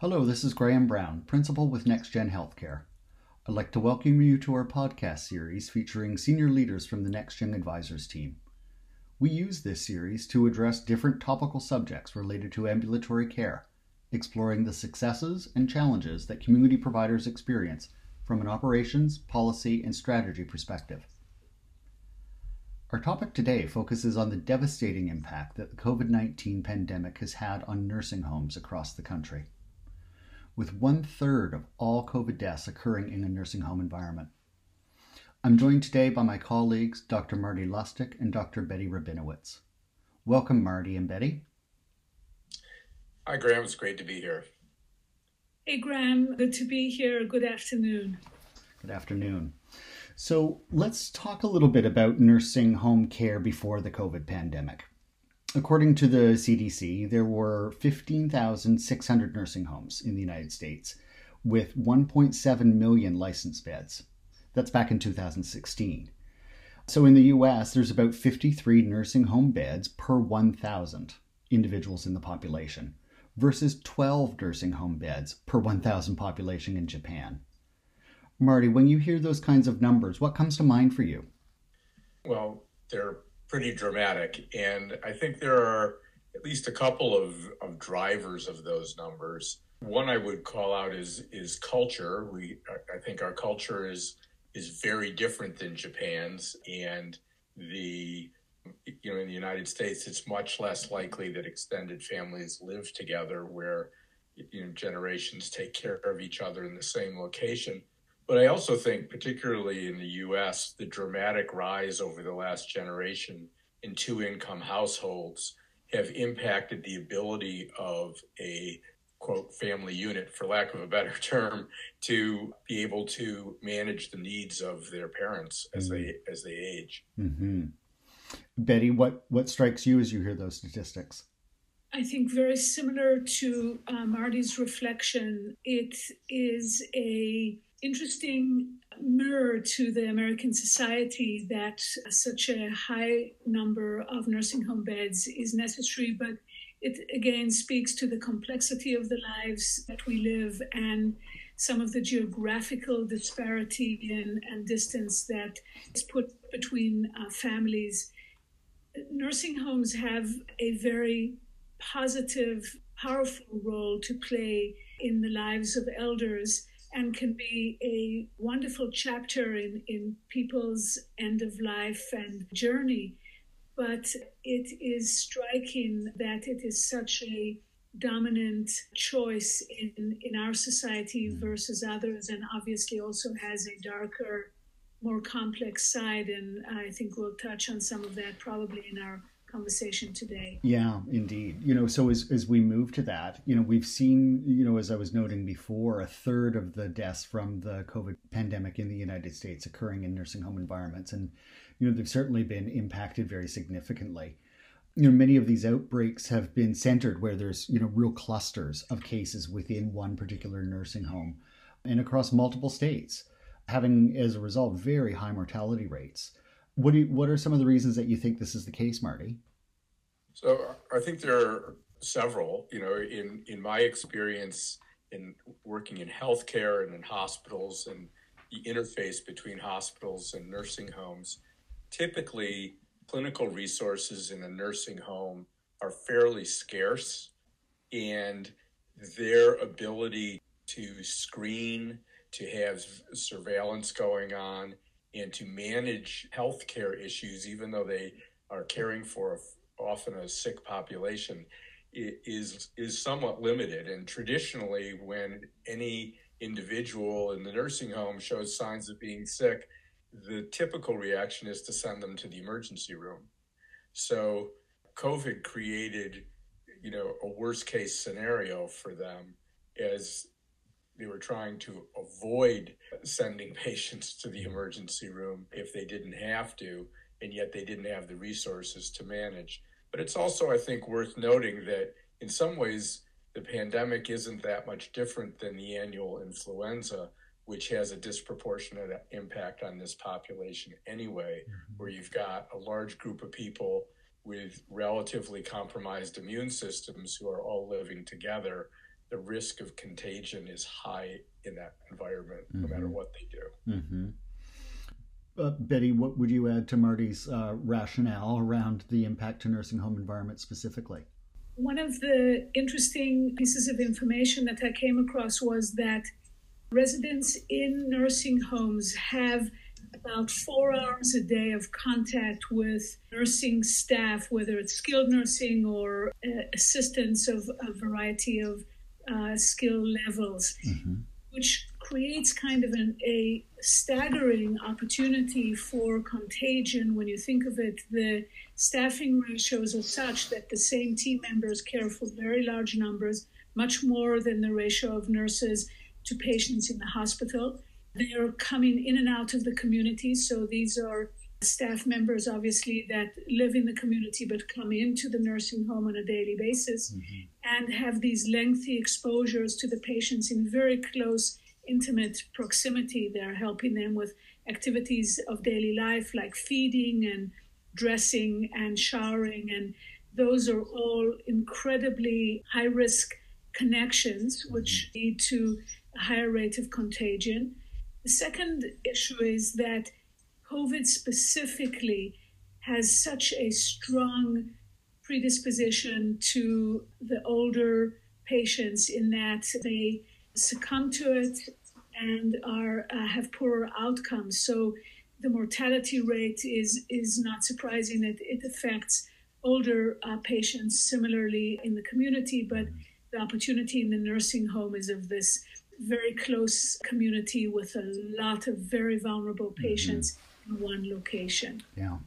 Hello, this is Graham Brown, Principal with NextGen Healthcare. I'd like to welcome you to our podcast series featuring senior leaders from the NextGen Advisors team. We use this series to address different topical subjects related to ambulatory care, exploring the successes and challenges that community providers experience from an operations, policy, and strategy perspective. Our topic today focuses on the devastating impact that the COVID 19 pandemic has had on nursing homes across the country with one third of all COVID deaths occurring in a nursing home environment. I'm joined today by my colleagues, Dr. Marty Lustig and Dr. Betty Rabinowitz. Welcome, Marty and Betty. Hi, Graham. It's great to be here. Hey, Graham. Good to be here. Good afternoon. Good afternoon. So, let's talk a little bit about nursing home care before the COVID pandemic. According to the CDC, there were 15,600 nursing homes in the United States with 1.7 million licensed beds. That's back in 2016. So in the US, there's about 53 nursing home beds per 1,000 individuals in the population versus 12 nursing home beds per 1,000 population in Japan. Marty, when you hear those kinds of numbers, what comes to mind for you? Well, they're pretty dramatic. And I think there are at least a couple of, of drivers of those numbers. One I would call out is is culture. We I think our culture is is very different than Japan's, and the you know in the United States it's much less likely that extended families live together where you know generations take care of each other in the same location. But I also think, particularly in the US, the dramatic rise over the last generation in two income households have impacted the ability of a quote family unit for lack of a better term to be able to manage the needs of their parents as mm-hmm. they as they age mm-hmm. betty what what strikes you as you hear those statistics I think very similar to uh, Marty's reflection, it is a interesting mirror to the American society that such a high number of nursing home beds is necessary, but it again speaks to the complexity of the lives that we live and some of the geographical disparity and, and distance that is put between uh, families. Nursing homes have a very positive, powerful role to play in the lives of elders and can be a wonderful chapter in, in people's end of life and journey. But it is striking that it is such a dominant choice in, in our society mm. versus others, and obviously also has a darker, more complex side. And I think we'll touch on some of that probably in our conversation today. Yeah, indeed. You know, so as, as we move to that, you know, we've seen, you know, as I was noting before, a third of the deaths from the COVID pandemic in the United States occurring in nursing home environments. And, you know, they've certainly been impacted very significantly. You know, many of these outbreaks have been centered where there's, you know, real clusters of cases within one particular nursing home and across multiple states, having as a result very high mortality rates. What do you, what are some of the reasons that you think this is the case, Marty? So I think there are several. You know, in in my experience in working in healthcare and in hospitals and the interface between hospitals and nursing homes, typically clinical resources in a nursing home are fairly scarce and their ability to screen, to have surveillance going on, and to manage healthcare issues, even though they are caring for a, often a sick population, is is somewhat limited. And traditionally, when any individual in the nursing home shows signs of being sick, the typical reaction is to send them to the emergency room. So COVID created, you know, a worst case scenario for them as they were trying to avoid sending patients to the emergency room if they didn't have to, and yet they didn't have the resources to manage. But it's also, I think, worth noting that in some ways, the pandemic isn't that much different than the annual influenza, which has a disproportionate impact on this population anyway, mm-hmm. where you've got a large group of people with relatively compromised immune systems who are all living together the risk of contagion is high in that environment, mm-hmm. no matter mm-hmm. what they do. Mm-hmm. Uh, Betty, what would you add to Marty's uh, rationale around the impact to nursing home environment specifically? One of the interesting pieces of information that I came across was that residents in nursing homes have about four hours a day of contact with nursing staff, whether it's skilled nursing or uh, assistance of a variety of uh, skill levels, mm-hmm. which creates kind of an, a staggering opportunity for contagion when you think of it. The staffing ratios are such that the same team members care for very large numbers, much more than the ratio of nurses to patients in the hospital. They are coming in and out of the community. So these are staff members, obviously, that live in the community but come into the nursing home on a daily basis mm-hmm. and have these lengthy exposures to the patients in very close, intimate proximity. They're helping them with activities of daily life like feeding and dressing and showering. And those are all incredibly high risk connections, which mm-hmm. lead to a higher rate of contagion. The second issue is that COVID specifically has such a strong predisposition to the older patients in that they succumb to it and are uh, have poorer outcomes. So the mortality rate is is not surprising that it affects older uh, patients similarly in the community, but the opportunity in the nursing home is of this very close community with a lot of very vulnerable mm-hmm. patients mm-hmm. One location. Yeah.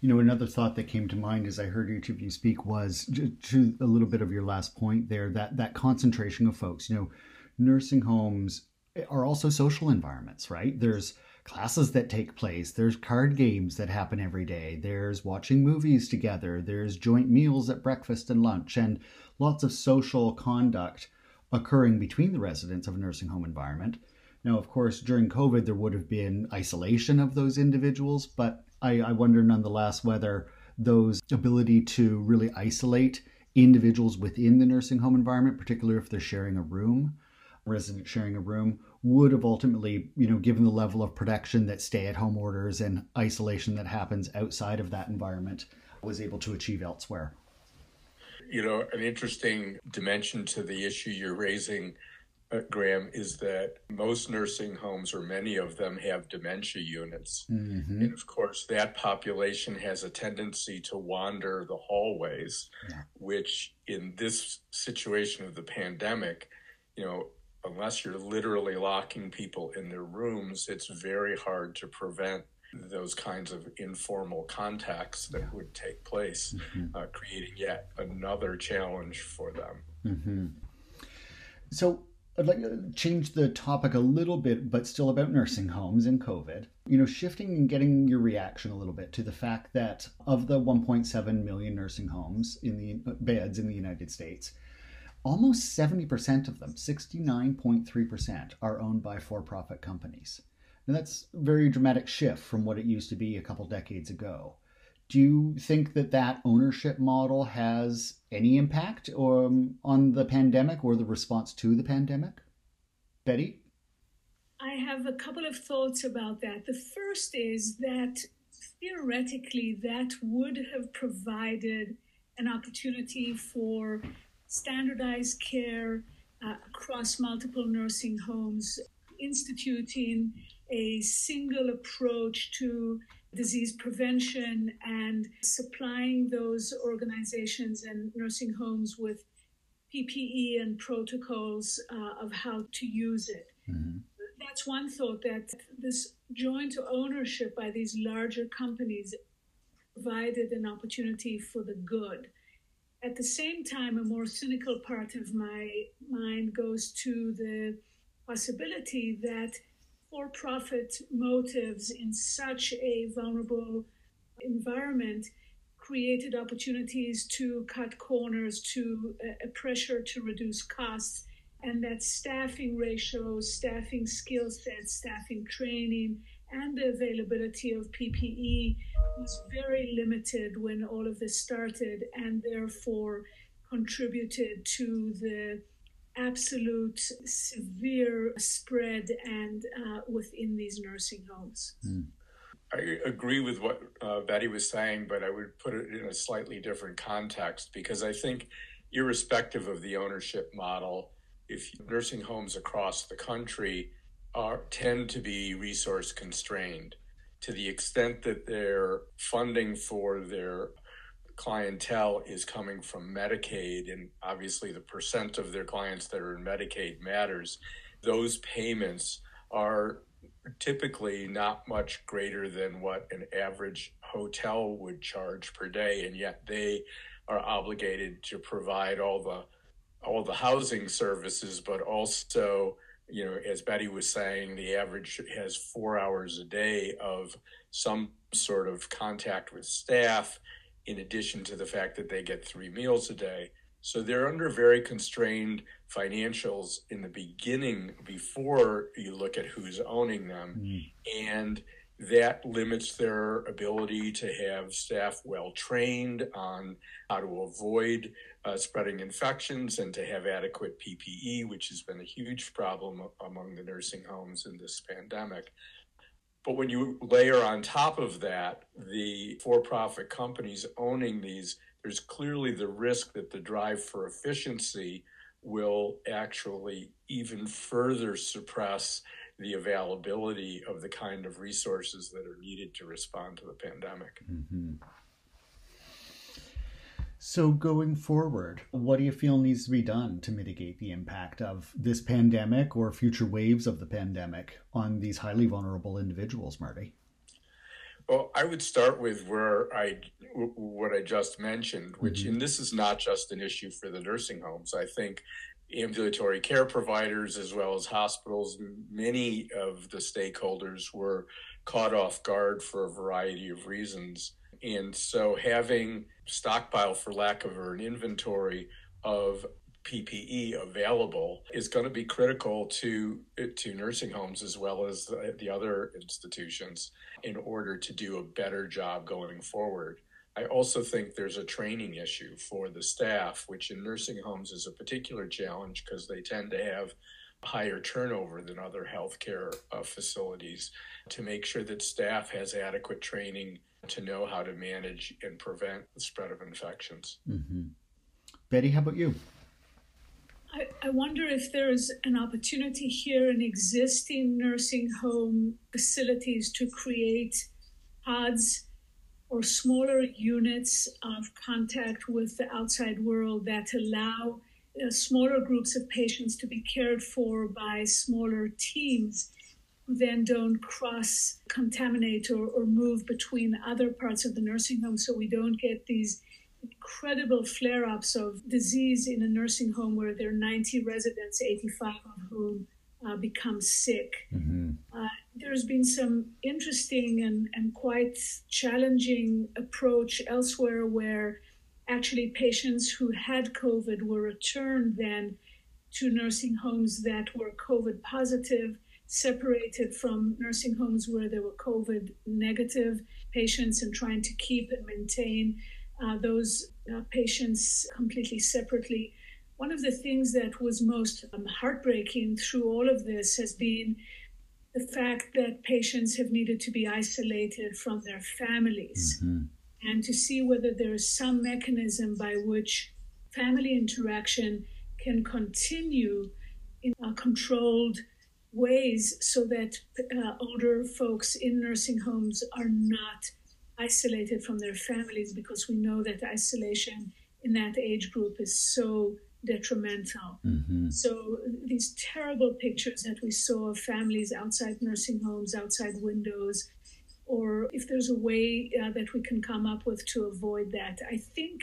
You know, another thought that came to mind as I heard each of you speak was to a little bit of your last point there that that concentration of folks. You know, nursing homes are also social environments, right? There's classes that take place, there's card games that happen every day, there's watching movies together, there's joint meals at breakfast and lunch, and lots of social conduct occurring between the residents of a nursing home environment. Now, of course, during COVID, there would have been isolation of those individuals, but I, I wonder nonetheless whether those ability to really isolate individuals within the nursing home environment, particularly if they're sharing a room, resident sharing a room, would have ultimately, you know, given the level of protection that stay-at-home orders and isolation that happens outside of that environment, was able to achieve elsewhere. You know, an interesting dimension to the issue you're raising, uh, Graham, is that most nursing homes, or many of them, have dementia units. Mm-hmm. And of course, that population has a tendency to wander the hallways, yeah. which in this situation of the pandemic, you know, unless you're literally locking people in their rooms, it's very hard to prevent those kinds of informal contacts that yeah. would take place, mm-hmm. uh, creating yet another challenge for them. Mm-hmm. So, I'd like to change the topic a little bit, but still about nursing homes and COVID. You know, shifting and getting your reaction a little bit to the fact that of the 1.7 million nursing homes in the beds in the United States, almost 70% of them, 69.3%, are owned by for profit companies. And that's a very dramatic shift from what it used to be a couple decades ago. Do you think that that ownership model has any impact um, on the pandemic or the response to the pandemic? Betty? I have a couple of thoughts about that. The first is that theoretically, that would have provided an opportunity for standardized care uh, across multiple nursing homes, instituting a single approach to disease prevention and supplying those organizations and nursing homes with PPE and protocols uh, of how to use it. Mm-hmm. That's one thought that this joint ownership by these larger companies provided an opportunity for the good. At the same time, a more cynical part of my mind goes to the possibility that for profit motives in such a vulnerable environment created opportunities to cut corners, to uh, pressure to reduce costs, and that staffing ratios, staffing skill sets, staffing training, and the availability of PPE was very limited when all of this started, and therefore contributed to the absolute severe spread and uh, within these nursing homes. Mm. I agree with what uh, Betty was saying, but I would put it in a slightly different context because I think, irrespective of the ownership model, if nursing homes across the country are tend to be resource constrained to the extent that their funding for their clientele is coming from Medicaid, and obviously the percent of their clients that are in Medicaid matters, those payments are typically not much greater than what an average hotel would charge per day, and yet they are obligated to provide all the all the housing services, but also, you know, as Betty was saying, the average has four hours a day of some sort of contact with staff in addition to the fact that they get three meals a day. So they're under very constrained financials in the beginning before you look at who's owning them. Mm. And that limits their ability to have staff well trained on how to avoid uh, spreading infections and to have adequate PPE, which has been a huge problem among the nursing homes in this pandemic. But when you layer on top of that the for profit companies owning these, there's clearly the risk that the drive for efficiency will actually even further suppress the availability of the kind of resources that are needed to respond to the pandemic. Mm-hmm. So, going forward, what do you feel needs to be done to mitigate the impact of this pandemic or future waves of the pandemic on these highly vulnerable individuals, Marty? Well, I would start with where I what I just mentioned, which mm-hmm. and this is not just an issue for the nursing homes. I think ambulatory care providers as well as hospitals, many of the stakeholders were caught off guard for a variety of reasons. And so having stockpile, for lack of an inventory of PPE available is going to be critical to to nursing homes as well as the, the other institutions in order to do a better job going forward. I also think there's a training issue for the staff, which in nursing homes is a particular challenge because they tend to have higher turnover than other healthcare uh, facilities to make sure that staff has adequate training to know how to manage and prevent the spread of infections. Mm-hmm. Betty, how about you? I, I wonder if there is an opportunity here in existing nursing home facilities to create pods or smaller units of contact with the outside world that allow uh, smaller groups of patients to be cared for by smaller teams who then don't cross contaminate or, or move between other parts of the nursing home so we don't get these incredible flare ups of disease in a nursing home where there are 90 residents, 85 of whom uh, become sick. Mm-hmm. Uh, there's been some interesting and, and quite challenging approach elsewhere where actually patients who had COVID were returned then to nursing homes that were COVID positive, separated from nursing homes where there were COVID negative patients, and trying to keep and maintain uh, those uh, patients completely separately. One of the things that was most um, heartbreaking through all of this has been the fact that patients have needed to be isolated from their families mm-hmm. And to see whether there is some mechanism by which family interaction can continue in controlled ways so that uh, older folks in nursing homes are not isolated from their families because we know that isolation in that age group is so detrimental. Mm-hmm. So these terrible pictures that we saw of families outside nursing homes, outside windows, or if there's a way uh, that we can come up with to avoid that, I think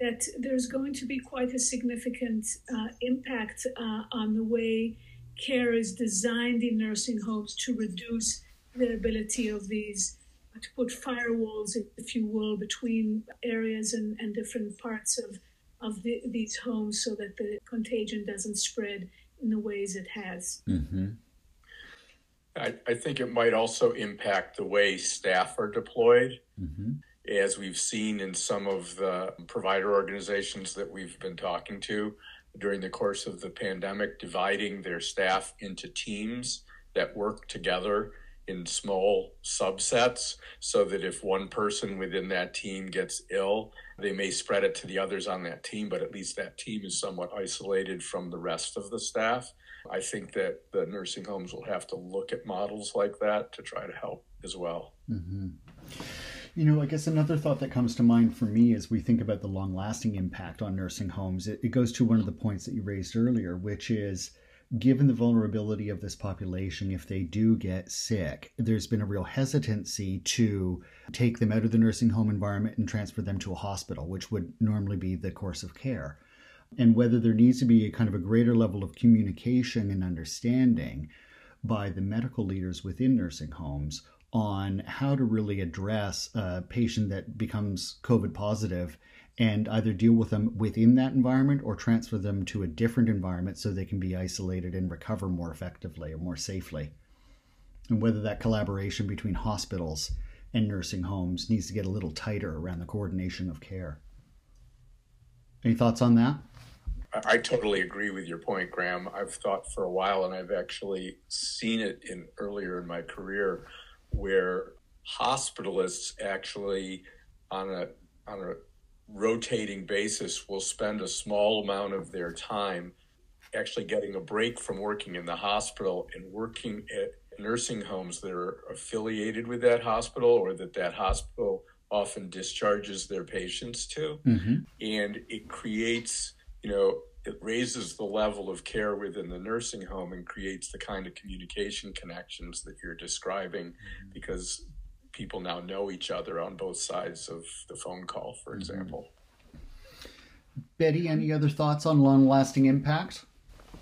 that there's going to be quite a significant uh, impact uh, on the way care is designed in nursing homes to reduce the ability of these to put firewalls, if you will, between areas and, and different parts of, of the, these homes so that the contagion doesn't spread in the ways it has. Mm-hmm. I, I, think it might also impact the way staff are deployed. Mm-hmm. As we've seen in some of the provider organizations that we've been talking to, during the course of the pandemic, dividing their staff into teams that work together in small subsets so that if one person within that team gets ill, they may spread it to the others on that team, but at least that team is somewhat isolated from the rest of the staff. I think that the nursing homes will have to look at models like that to try to help as well. Mm-hmm. You know, I guess another thought that comes to mind for me as we think about the long lasting impact on nursing homes, it, it goes to one of the points that you raised earlier, which is given the vulnerability of this population, if they do get sick, there's been a real hesitancy to take them out of the nursing home environment and transfer them to a hospital, which would normally be the course of care. And whether there needs to be a kind of a greater level of communication and understanding by the medical leaders within nursing homes on how to really address a patient that becomes COVID positive and either deal with them within that environment or transfer them to a different environment so they can be isolated and recover more effectively or more safely. And whether that collaboration between hospitals and nursing homes needs to get a little tighter around the coordination of care. Any thoughts on that? I totally agree with your point, Graham. I've thought for a while, and I've actually seen it in earlier in my career, where hospitalists actually on a on a rotating basis will spend a small amount of their time actually getting a break from working in the hospital and working at nursing homes that are affiliated with that hospital or that that hospital often discharges their patients to mm-hmm. and it creates you know it raises the level of care within the nursing home and creates the kind of communication connections that you're describing mm-hmm. because people now know each other on both sides of the phone call, for mm-hmm. example. Betty, any other thoughts on long lasting impact?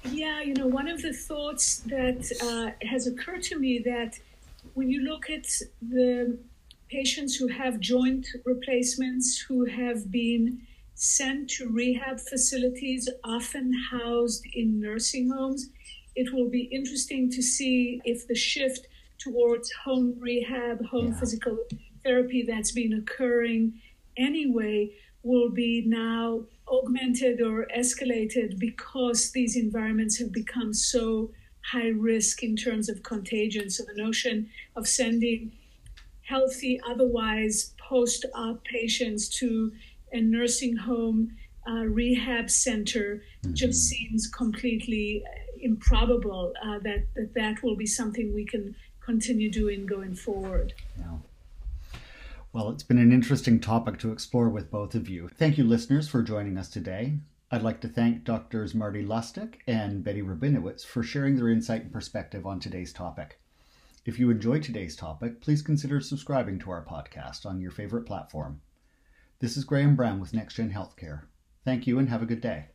Yeah, you know, one of the thoughts that uh, has occurred to me that when you look at the patients who have joint replacements, who have been sent to rehab facilities, often housed in nursing homes, it will be interesting to see if the shift towards home rehab, home yeah. physical therapy that's been occurring anyway will be now augmented or escalated because these environments have become so high risk in terms of contagion. So the notion of sending healthy, otherwise post op patients to a nursing home uh, rehab center mm-hmm. just seems completely improbable uh, that, that that will be something we can continue doing going forward. Yeah. Well, it's been an interesting topic to explore with both of you. Thank you, listeners, for joining us today. I'd like to thank Doctors Marty Lustig and Betty Rabinowitz for sharing their insight and perspective on today's topic. If you enjoyed today's topic, please consider subscribing to our podcast on your favorite platform. This is Graham Brown with NextGen Healthcare. Thank you and have a good day.